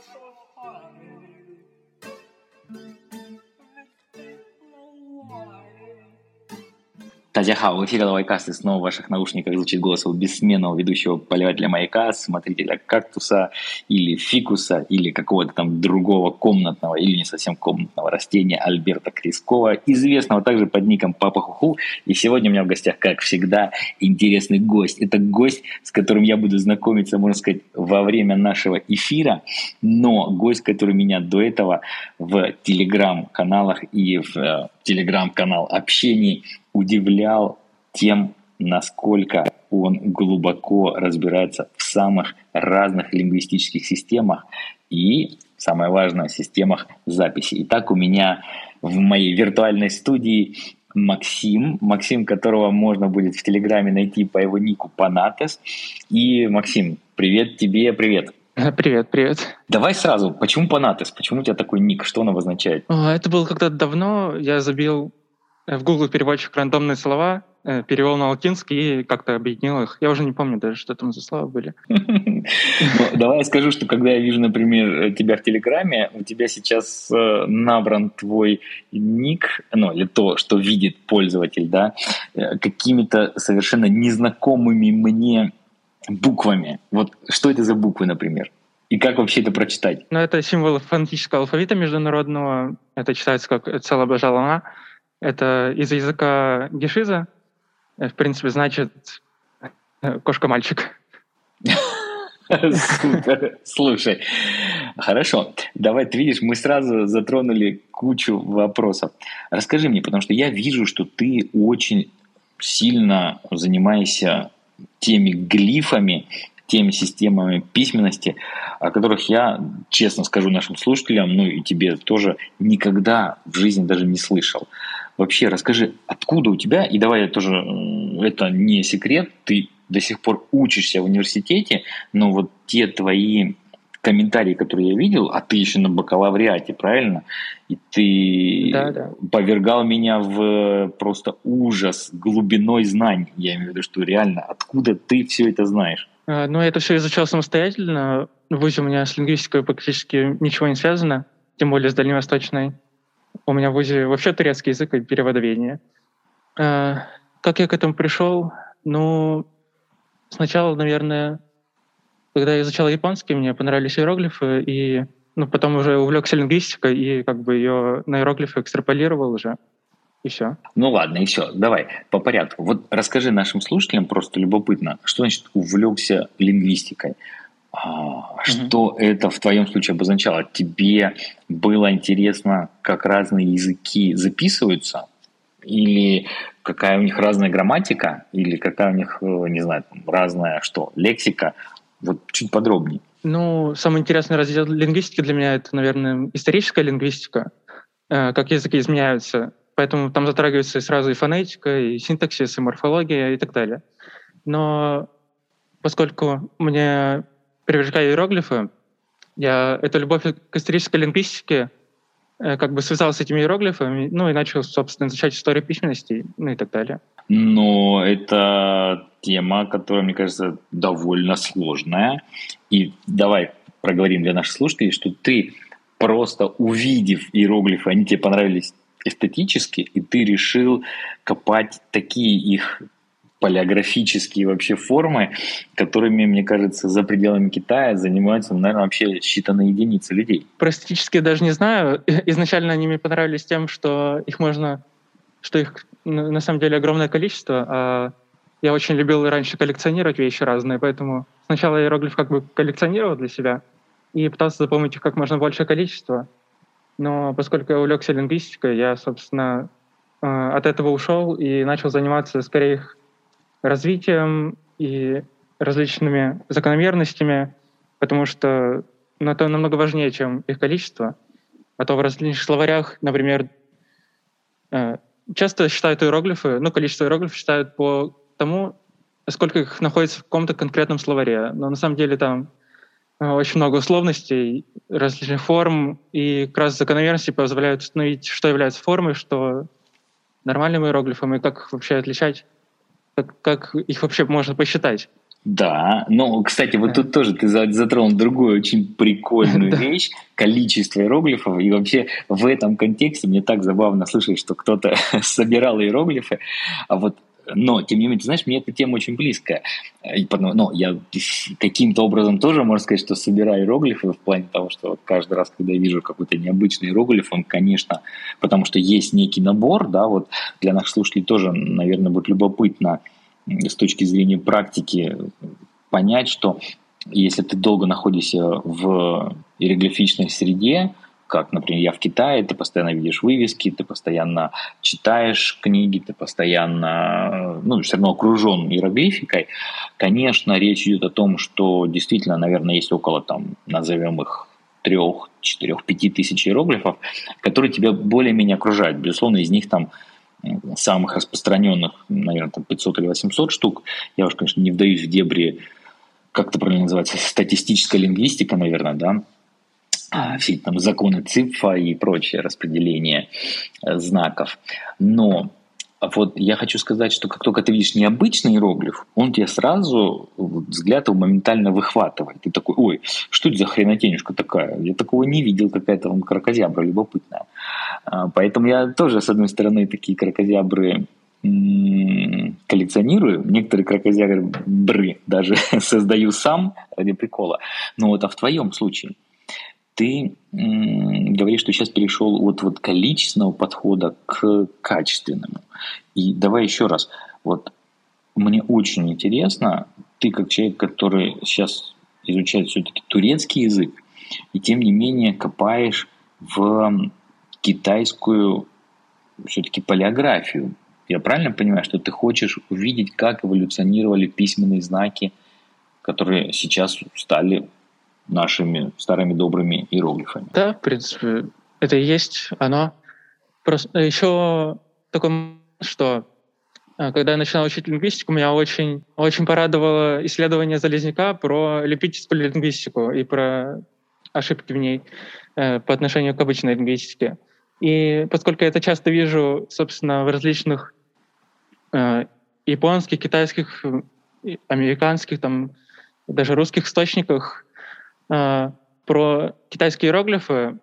so hard. Тадяха, в эфире Лавайкаст, и снова в ваших наушниках звучит голос его бессменного ведущего поливателя маяка, смотрителя кактуса или фикуса, или какого-то там другого комнатного или не совсем комнатного растения Альберта Крискова, известного также под ником Папа Хуху. И сегодня у меня в гостях, как всегда, интересный гость. Это гость, с которым я буду знакомиться, можно сказать, во время нашего эфира, но гость, который меня до этого в телеграм-каналах и в э, телеграм-канал общений удивлял тем, насколько он глубоко разбирается в самых разных лингвистических системах и, самое важное, системах записи. Итак, у меня в моей виртуальной студии Максим, Максим, которого можно будет в Телеграме найти по его нику Панатес. И, Максим, привет тебе, привет. Привет, привет. Давай сразу, почему Панатес? Почему у тебя такой ник? Что он обозначает? Это было когда-то давно. Я забил Э, в Google переводчик рандомные слова, э, перевел на латинский и как-то объединил их. Я уже не помню даже, что там за слова были. Давай я скажу, что когда я вижу, например, тебя в Телеграме, у тебя сейчас э, набран твой ник, ну, или то, что видит пользователь, да, какими-то совершенно незнакомыми мне буквами. Вот что это за буквы, например? И как вообще это прочитать? Ну, это символ фонетического алфавита международного. Это читается как целобожалана. Это из языка гешиза. Э, в принципе, значит э, кошка-мальчик. Супер. Слушай, хорошо. Давай, ты видишь, мы сразу затронули кучу вопросов. Расскажи мне, потому что я вижу, что ты очень сильно занимаешься теми глифами, теми системами письменности, о которых я, честно скажу нашим слушателям, ну и тебе тоже, никогда в жизни даже не слышал. Вообще расскажи, откуда у тебя, и давай я тоже, это не секрет, ты до сих пор учишься в университете, но вот те твои комментарии, которые я видел, а ты еще на бакалавриате, правильно? И ты да, да. повергал меня в просто ужас глубиной знаний. Я имею в виду, что реально, откуда ты все это знаешь? А, ну, я это все изучал самостоятельно. В ВУЗе у меня с лингвистикой практически ничего не связано, тем более с дальневосточной. У меня в ВУЗе вообще турецкий язык и переводоведение. А, как я к этому пришел? Ну, сначала, наверное, когда я изучал японский, мне понравились иероглифы, и ну, потом уже увлекся лингвистикой и как бы ее на иероглифы экстраполировал уже. И все. Ну ладно, и все. Давай по порядку. Вот расскажи нашим слушателям просто любопытно, что значит увлекся лингвистикой. А, что mm-hmm. это в твоем случае обозначало? Тебе было интересно, как разные языки записываются? Или какая у них разная грамматика? Или какая у них, э, не знаю, разная что, лексика? Вот чуть подробнее. Ну, самый интересный раздел лингвистики для меня это, наверное, историческая лингвистика, э, как языки изменяются. Поэтому там затрагивается сразу и фонетика, и синтаксис, и морфология, и так далее. Но поскольку мне привлекали иероглифы, я эту любовь к исторической лингвистике как бы связал с этими иероглифами, ну и начал, собственно, изучать историю письменности, ну и так далее. Но это тема, которая, мне кажется, довольно сложная. И давай проговорим для наших слушателей, что ты просто увидев иероглифы, они тебе понравились эстетически, и ты решил копать такие их палеографические вообще формы, которыми, мне кажется, за пределами Китая занимаются, наверное, вообще считанные единицы людей. Про эстетические даже не знаю. Изначально они мне понравились тем, что их можно, что их на самом деле огромное количество, а я очень любил раньше коллекционировать вещи разные, поэтому сначала иероглиф как бы коллекционировал для себя и пытался запомнить их как можно большее количество. Но поскольку я увлекся лингвистикой, я, собственно, э, от этого ушел и начал заниматься скорее их развитием и различными закономерностями, потому что ну, это намного важнее, чем их количество. А то в различных словарях, например, э, часто считают иероглифы, ну, количество иероглифов считают по тому, сколько их находится в каком-то конкретном словаре. Но на самом деле там э, очень много условностей, различных форм, и как раз закономерности позволяют установить, что является формой, что нормальным иероглифом, и как их вообще отличать как, как их вообще можно посчитать? Да, но, кстати, вот тут тоже ты затронул другую очень прикольную вещь, количество иероглифов, и вообще в этом контексте мне так забавно слышать, что кто-то собирал иероглифы, а вот но, тем не менее, ты знаешь, мне эта тема очень близкая. Но я каким-то образом тоже, можно сказать, что собираю иероглифы в плане того, что вот каждый раз, когда я вижу какой-то необычный иероглиф, он, конечно, потому что есть некий набор, да, вот для наших слушателей тоже, наверное, будет любопытно с точки зрения практики понять, что если ты долго находишься в иероглифичной среде, как, например, я в Китае, ты постоянно видишь вывески, ты постоянно читаешь книги, ты постоянно, ну, все равно окружен иероглификой. Конечно, речь идет о том, что действительно, наверное, есть около, там, назовем их, трех, четырех, пяти тысяч иероглифов, которые тебя более-менее окружают. Безусловно, из них там самых распространенных, наверное, там 500 или 800 штук. Я уж, конечно, не вдаюсь в дебри, как это правильно называется, статистическая лингвистика, наверное, да, все эти там законы ЦИПФа и прочее распределение э, знаков. Но вот я хочу сказать, что как только ты видишь необычный иероглиф, он тебе сразу взгляд его моментально выхватывает. Ты такой, ой, что это за хренотенюшка такая? Я такого не видел, какая-то он крокозябра любопытная. А, поэтому я тоже, с одной стороны, такие крокозябры коллекционирую. Некоторые крокозябры даже создаю сам ради прикола. Но вот а в твоем случае – ты говоришь, что сейчас перешел от вот количественного подхода к качественному. И давай еще раз, вот мне очень интересно, ты как человек, который сейчас изучает все-таки турецкий язык, и тем не менее копаешь в китайскую все-таки полиографию. Я правильно понимаю, что ты хочешь увидеть, как эволюционировали письменные знаки, которые сейчас стали нашими старыми добрыми иероглифами. Да, в принципе, это и есть оно. Просто еще такое, что а, когда я начинал учить лингвистику, меня очень, очень порадовало исследование Залезняка про липическую лингвистику и про ошибки в ней э, по отношению к обычной лингвистике. И поскольку я это часто вижу, собственно, в различных э, японских, китайских, американских, там, даже русских источниках, про китайские иероглифы,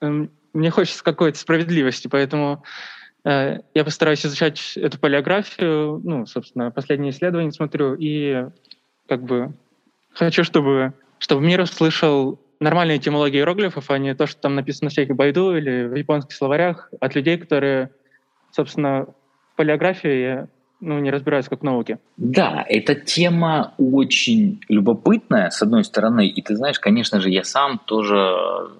эм, мне хочется какой-то справедливости, поэтому э, я постараюсь изучать эту полиографию, ну, собственно, последние исследования смотрю, и как бы хочу, чтобы, чтобы мир услышал нормальные этимологии иероглифов, а не то, что там написано в всяких байду или в японских словарях от людей, которые, собственно, в ну, не разбираюсь как в науке. Да, эта тема очень любопытная, с одной стороны. И ты знаешь, конечно же, я сам тоже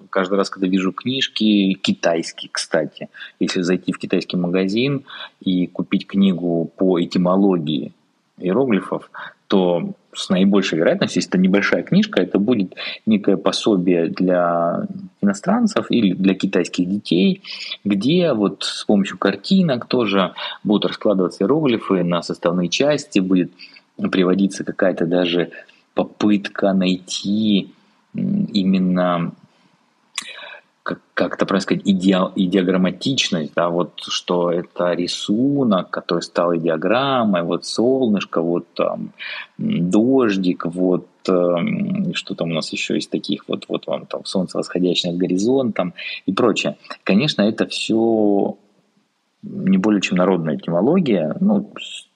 каждый раз, когда вижу книжки, китайские, кстати, если зайти в китайский магазин и купить книгу по этимологии иероглифов, то с наибольшей вероятностью, если это небольшая книжка, это будет некое пособие для иностранцев или для китайских детей, где вот с помощью картинок тоже будут раскладываться иероглифы на составные части, будет приводиться какая-то даже попытка найти именно как, как это правильно сказать, иде, идеограмматичность, да, вот что это рисунок, который стал идеограммой, вот солнышко, вот там дождик, вот э, что там у нас еще из таких, вот, вот вам там солнце восходящее над горизонтом и прочее. Конечно, это все не более чем народная этимология, ну,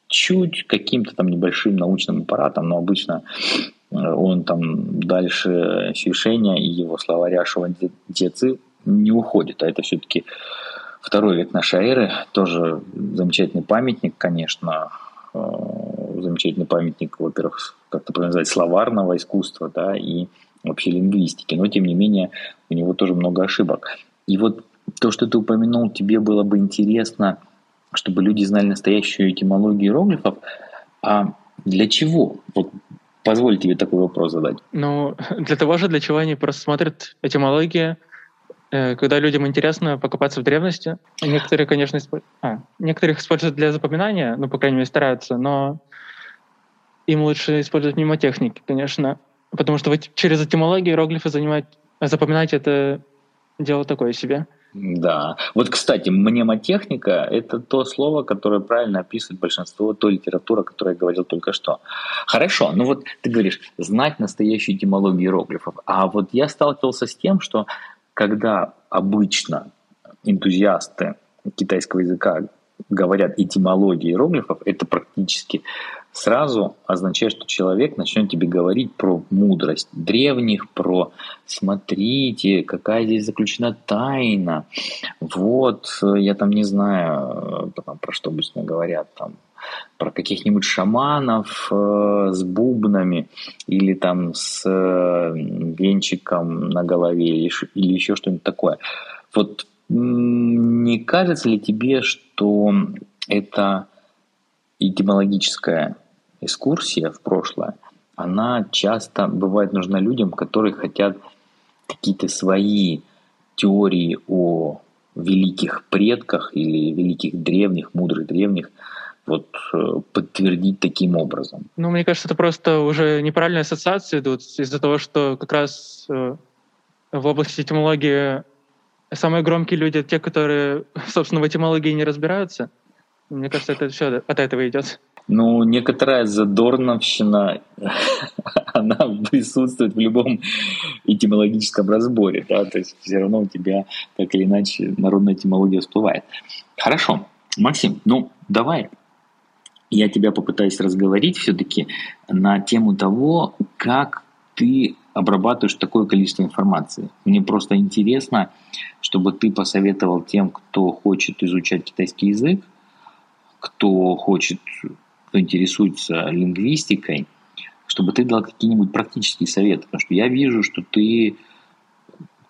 чуть каким-то там небольшим научным аппаратом, но обычно он там дальше Сюшеня и его словаря Шуандзеци не уходит, а это все-таки второй век нашей эры, тоже замечательный памятник, конечно, э, замечательный памятник, во-первых, как это правильно назвать, словарного искусства, да, и вообще лингвистики, но тем не менее у него тоже много ошибок. И вот то, что ты упомянул, тебе было бы интересно, чтобы люди знали настоящую этимологию иероглифов, а для чего? Вот Позволь тебе такой вопрос задать. Ну, для того же, для чего они просто смотрят этимологии, э, когда людям интересно покопаться в древности. Некоторые, конечно, исп... а, некоторых используют для запоминания, ну, по крайней мере, стараются, но им лучше использовать мемотехники, конечно, потому что через этимологию иероглифы занимать, запоминать это дело такое себе. Да. Вот, кстати, мнемотехника – это то слово, которое правильно описывает большинство той литературы, о которой я говорил только что. Хорошо, ну вот ты говоришь, знать настоящую этимологию иероглифов. А вот я сталкивался с тем, что когда обычно энтузиасты китайского языка говорят этимологии иероглифов, это практически сразу означает, что человек начнет тебе говорить про мудрость древних, про смотрите, какая здесь заключена тайна. Вот, я там не знаю, потом, про что обычно говорят, там, про каких-нибудь шаманов э, с бубнами или там с э, венчиком на голове или, или еще что-нибудь такое. Вот не кажется ли тебе, что это этимологическая экскурсия в прошлое, она часто бывает нужна людям, которые хотят какие-то свои теории о великих предках или великих древних, мудрых древних вот э, подтвердить таким образом. Ну, мне кажется, это просто уже неправильные ассоциации идут из-за того, что как раз э, в области этимологии самые громкие люди — те, которые, собственно, в этимологии не разбираются. Мне кажется, это все от этого идет. Ну, некоторая задорновщина, она присутствует в любом этимологическом разборе, да, то есть все равно у тебя так или иначе народная этимология всплывает. Хорошо, Максим, ну давай я тебя попытаюсь разговорить все-таки на тему того, как ты обрабатываешь такое количество информации. Мне просто интересно, чтобы ты посоветовал тем, кто хочет изучать китайский язык, кто хочет кто интересуется лингвистикой, чтобы ты дал какие-нибудь практические советы. Потому что я вижу, что ты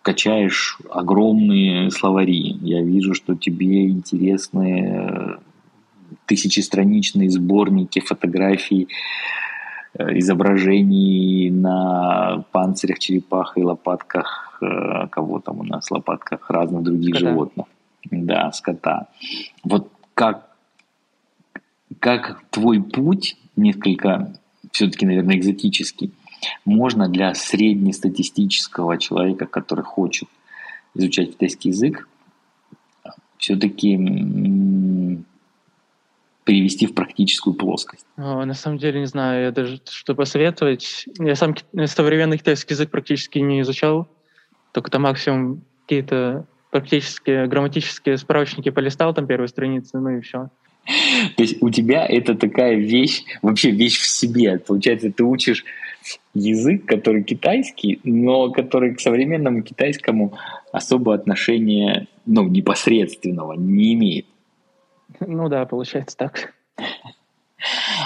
качаешь огромные словари. Я вижу, что тебе интересны э, тысячестраничные сборники фотографий, э, изображений на панцирях, черепах и лопатках, э, кого там у нас, лопатках разных других скота. животных. Да, скота. Вот как как твой путь, несколько все-таки, наверное, экзотический, можно для среднестатистического человека, который хочет изучать китайский язык, все-таки перевести в практическую плоскость? На самом деле не знаю, я даже что посоветовать. Я сам современный китайский язык практически не изучал, только там максимум какие-то практически грамматические справочники полистал, там первые страницы, ну и все. То есть у тебя это такая вещь, вообще вещь в себе. Получается, ты учишь язык, который китайский, но который к современному китайскому особо отношения, ну, непосредственного не имеет. Ну да, получается так.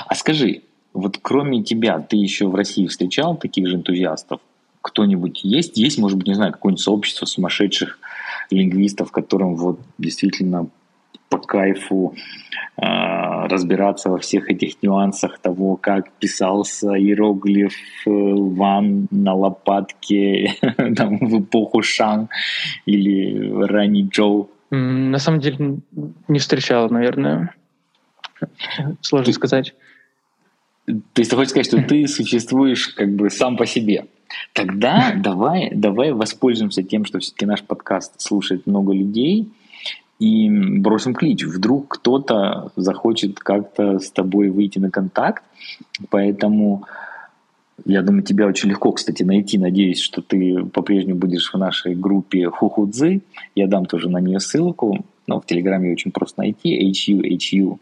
А скажи, вот кроме тебя, ты еще в России встречал таких же энтузиастов? Кто-нибудь есть? Есть, может быть, не знаю, какое-нибудь сообщество сумасшедших лингвистов, которым вот действительно по кайфу э, разбираться во всех этих нюансах того, как писался иероглиф э, Ван на лопатке там, в эпоху Шан или ранний Джоу. На самом деле не встречал, наверное. Сложно ты, сказать. То есть ты хочешь сказать, что ты существуешь как бы сам по себе? Тогда давай, давай воспользуемся тем, что все-таки наш подкаст слушает много людей, и бросим клич. Вдруг кто-то захочет как-то с тобой выйти на контакт, поэтому я думаю, тебя очень легко, кстати, найти. Надеюсь, что ты по-прежнему будешь в нашей группе Хухудзы. Я дам тоже на нее ссылку. Но в Телеграме очень просто найти. H-U-H-U-Z-I.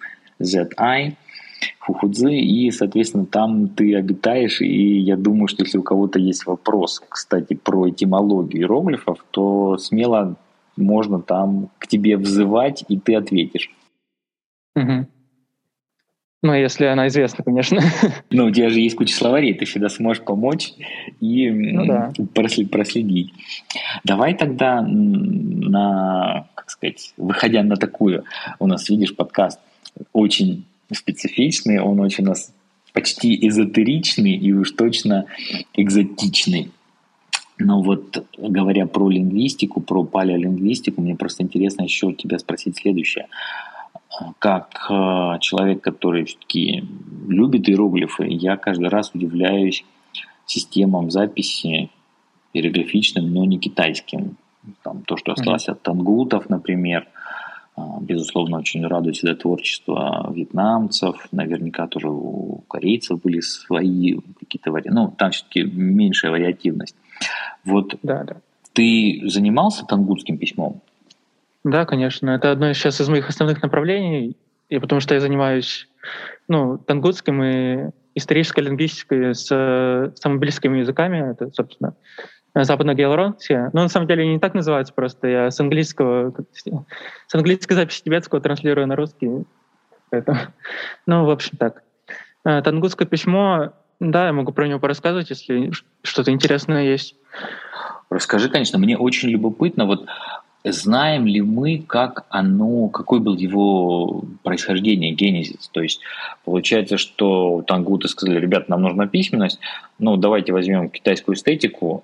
Хухудзы. И, соответственно, там ты обитаешь. И я думаю, что если у кого-то есть вопрос, кстати, про этимологию иероглифов, то смело можно там к тебе взывать, и ты ответишь. Угу. Ну, если она известна, конечно. Ну, у тебя же есть куча словарей, ты всегда сможешь помочь и ну, да. проследить. Давай тогда на, как сказать, выходя на такую, у нас, видишь, подкаст очень специфичный, он очень у нас почти эзотеричный и уж точно экзотичный. Но вот говоря про лингвистику, про палеолингвистику, мне просто интересно еще тебя спросить следующее. Как э, человек, который все-таки любит иероглифы, я каждый раз удивляюсь системам записи иероглифичным, но не китайским. там, то, что осталось mm-hmm. от тангутов, например. А, безусловно, очень радует всегда творчество вьетнамцев. Наверняка тоже у корейцев были свои какие-то варианты. Ну, там все-таки меньшая вариативность. Вот да, да. ты занимался тангутским письмом? Да, конечно. Это одно сейчас из моих основных направлений. И потому что я занимаюсь ну, тангутским и исторической лингвистикой с самыми близкими языками. Это, собственно, западная Геолоронтия. Но на самом деле не так называется просто. Я с английского, с английской записи тибетского транслирую на русский. Поэтому, ну, в общем, так. А, тангутское письмо, да, я могу про него порассказывать, если что-то интересное есть. Расскажи, конечно, мне очень любопытно, вот знаем ли мы, как оно, какой был его происхождение, генезис. То есть получается, что тангуты сказали, ребят, нам нужна письменность, ну давайте возьмем китайскую эстетику,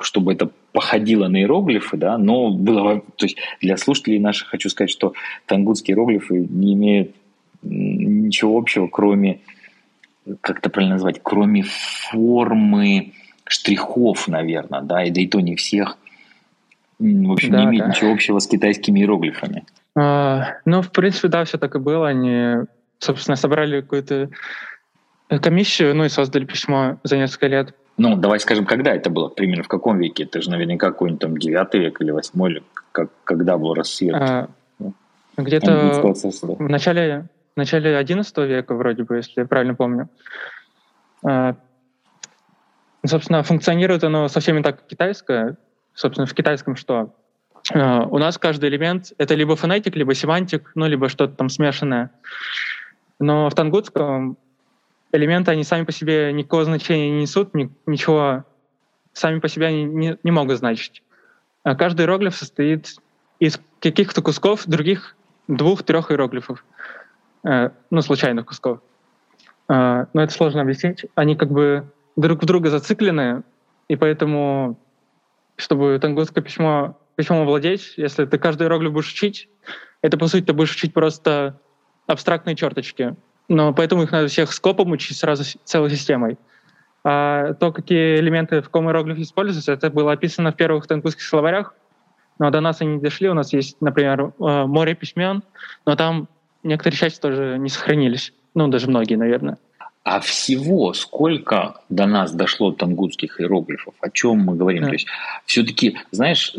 чтобы это походило на иероглифы, да, но было, то есть для слушателей наших хочу сказать, что тангутские иероглифы не имеют ничего общего, кроме, как это правильно назвать, кроме формы штрихов, наверное, да, и да и то не всех, в общем, да, не имеет да. ничего общего с китайскими иероглифами. А, ну, в принципе, да, все так и было. Они, собственно, собрали какую-то комиссию, ну и создали письмо за несколько лет. Ну, давай скажем, когда это было, примерно в каком веке? Это же наверняка какой-нибудь там 9 век или 8 или как, когда был рассвет? А, где-то в начале, начале 11 века вроде бы, если я правильно помню. А, собственно, функционирует оно совсем не так, китайское. Собственно, в китайском что? А, у нас каждый элемент — это либо фонетик, либо семантик, ну, либо что-то там смешанное. Но в тангутском элементы, они сами по себе никакого значения не несут, ни, ничего сами по себе они не, не могут значить. А каждый иероглиф состоит из каких-то кусков других двух-трех иероглифов. Э, ну, случайных кусков. Э, но это сложно объяснить. Они как бы друг в друга зациклены, и поэтому, чтобы тангутское письмо, письмо владеть, если ты каждый иероглиф будешь учить, это, по сути, ты будешь учить просто абстрактные черточки — но поэтому их надо всех скопом учить сразу целой системой. А то, какие элементы в каком иероглифе используются, это было описано в первых тангутских словарях, но до нас они не дошли. У нас есть, например, э, море письмен, но там некоторые части тоже не сохранились. Ну, даже многие, наверное. А всего сколько до нас дошло тангутских иероглифов? О чем мы говорим? Да. То есть все-таки, знаешь,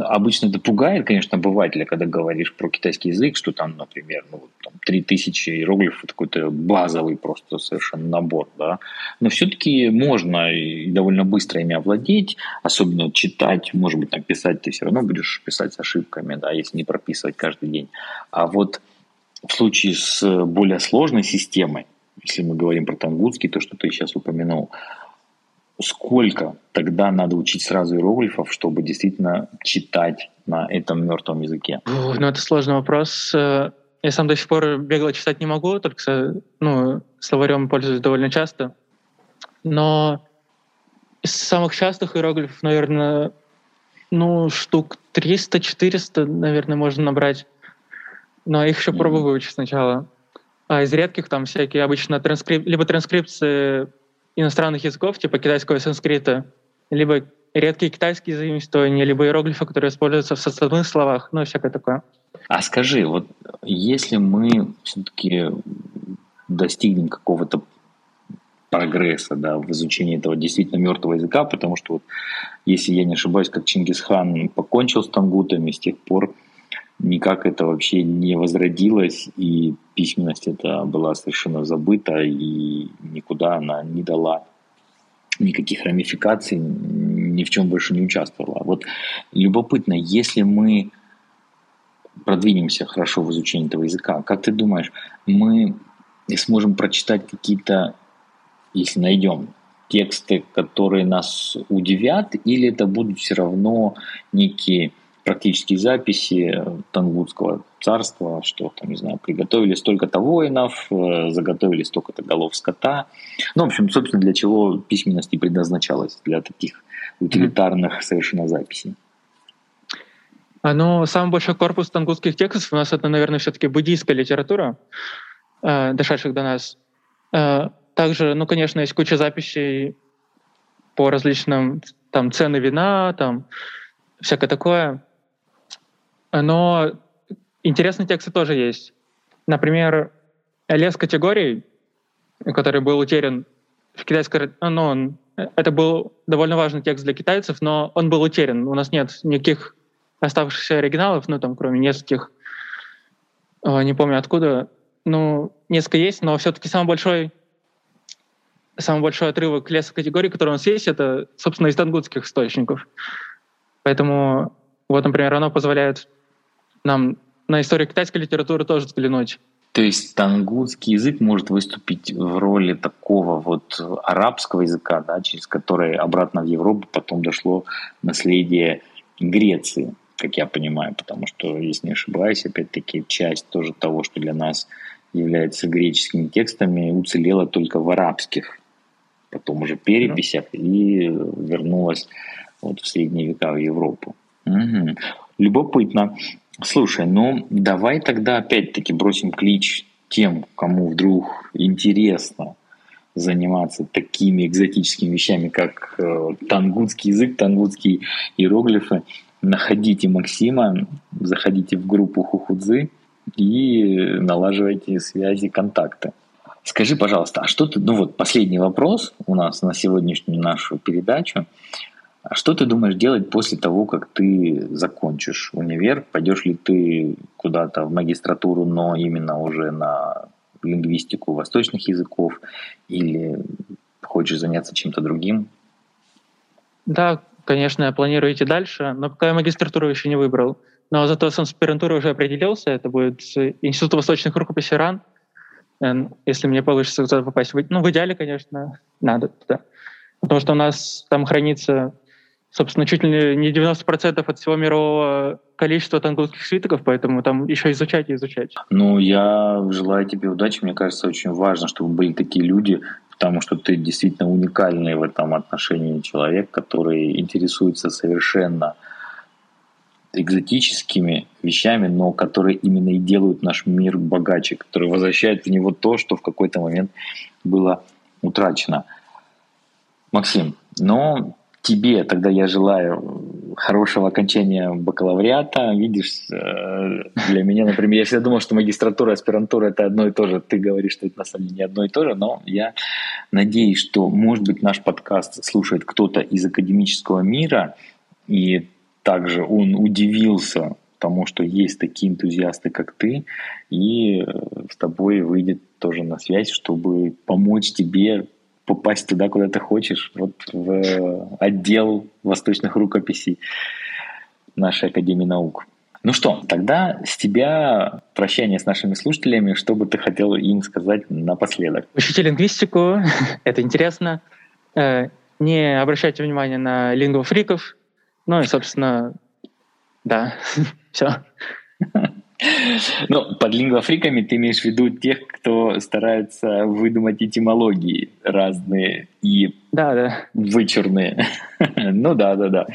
обычно это пугает, конечно, обывателя, когда говоришь про китайский язык, что там, например, ну, там, 3000 иероглифов, это какой-то базовый просто совершенно набор, да. Но все-таки можно и довольно быстро ими овладеть, особенно читать, может быть, там писать ты все равно будешь писать с ошибками, да, если не прописывать каждый день. А вот в случае с более сложной системой, если мы говорим про тангутский, то, что ты сейчас упомянул, сколько тогда надо учить сразу иероглифов, чтобы действительно читать на этом мертвом языке? Ну, это сложный вопрос. Я сам до сих пор бегло читать не могу, только ну, словарем пользуюсь довольно часто. Но из самых частых иероглифов, наверное, ну, штук 300-400, наверное, можно набрать. Но их еще mm-hmm. выучить сначала. А из редких там всякие обычно транскрип... либо транскрипции иностранных языков, типа китайского и санскрита, либо редкие китайские заимствования, либо иероглифы, которые используются в составных словах, ну и всякое такое. А скажи, вот если мы все-таки достигнем какого-то прогресса да, в изучении этого действительно мертвого языка, потому что, вот, если я не ошибаюсь, как Чингисхан покончил с тангутами, с тех пор никак это вообще не возродилось, и письменность это была совершенно забыта, и никуда она не дала никаких рамификаций, ни в чем больше не участвовала. Вот любопытно, если мы продвинемся хорошо в изучении этого языка, как ты думаешь, мы сможем прочитать какие-то, если найдем, тексты, которые нас удивят, или это будут все равно некие практические записи Тангутского царства, что там, не знаю, приготовили столько-то воинов, э, заготовили столько-то голов скота. Ну, в общем, собственно, для чего письменность и предназначалась, для таких утилитарных совершенно записей. А, ну, самый большой корпус тангутских текстов у нас это, наверное, все-таки буддийская литература, э, дошедших до нас. Э, также, ну, конечно, есть куча записей по различным там цены вина, там всякое такое. Но интересные тексты тоже есть. Например, лес категорий, который был утерян в китайской... Ну, он, это был довольно важный текст для китайцев, но он был утерян. У нас нет никаких оставшихся оригиналов, ну, там, кроме нескольких, э, не помню откуда, ну, несколько есть, но все-таки самый большой самый большой отрывок леса категории, который у нас есть, это, собственно, из тангутских источников. Поэтому, вот, например, оно позволяет нам на историю китайской литературы тоже взглянуть. То есть тангутский язык может выступить в роли такого вот арабского языка, да, через который обратно в Европу потом дошло наследие Греции, как я понимаю, потому что, если не ошибаюсь, опять-таки часть тоже того, что для нас является греческими текстами, уцелела только в арабских потом уже переписях и вернулась вот в средние века в Европу. Угу. Любопытно. Слушай, ну давай тогда опять-таки бросим клич тем, кому вдруг интересно заниматься такими экзотическими вещами, как э, тангутский язык, тангутские иероглифы. Находите Максима, заходите в группу Хухудзы и налаживайте связи, контакты. Скажи, пожалуйста, а что ты, ну вот последний вопрос у нас на сегодняшнюю нашу передачу. А что ты думаешь делать после того, как ты закончишь универ? Пойдешь ли ты куда-то в магистратуру, но именно уже на лингвистику восточных языков, или хочешь заняться чем-то другим? Да, конечно, я планирую идти дальше, но пока я магистратуру еще не выбрал. Но зато с аспирантурой уже определился. Это будет Институт восточных рукописей РАН – если мне получится туда попасть. Ну, в идеале, конечно, надо туда. Потому что у нас там хранится, собственно, чуть ли не 90% от всего мирового количества тангутских свитков, поэтому там еще изучать и изучать. Ну, я желаю тебе удачи. Мне кажется, очень важно, чтобы были такие люди, потому что ты действительно уникальный в этом отношении человек, который интересуется совершенно экзотическими вещами, но которые именно и делают наш мир богаче, которые возвращают в него то, что в какой-то момент было утрачено. Максим, но тебе тогда я желаю хорошего окончания бакалавриата. Видишь, э, для меня, например, я всегда думал, что магистратура и аспирантура это одно и то же. Ты говоришь, что это на самом деле не одно и то же, но я надеюсь, что, может быть, наш подкаст слушает кто-то из академического мира, и также он удивился тому, что есть такие энтузиасты, как ты, и э, с тобой выйдет тоже на связь, чтобы помочь тебе попасть туда, куда ты хочешь, вот в отдел восточных рукописей нашей Академии наук. Ну что, тогда с тебя прощание с нашими слушателями, что бы ты хотел им сказать напоследок? Учите лингвистику, это интересно. Э, не обращайте внимания на лингвофриков, ну и, собственно, да, все. Ну, под лингвофриками ты имеешь в виду тех, кто старается выдумать этимологии разные и да, да. вычурные. ну да, да, да.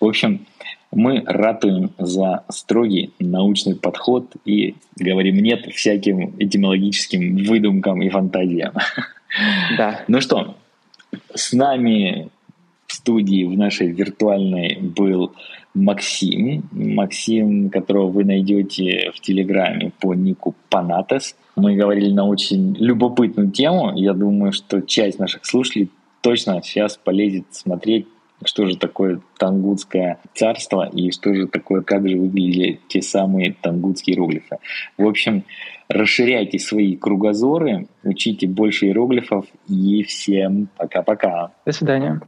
В общем, мы ратуем за строгий научный подход и говорим нет всяким этимологическим выдумкам и фантазиям. Да. Ну что, с нами в студии в нашей виртуальной был Максим. Максим, которого вы найдете в Телеграме по нику Панатес. Мы говорили на очень любопытную тему. Я думаю, что часть наших слушателей точно сейчас полезет смотреть что же такое тангутское царство и что же такое, как же выглядели те самые тангутские иероглифы. В общем, расширяйте свои кругозоры, учите больше иероглифов и всем пока-пока. До свидания.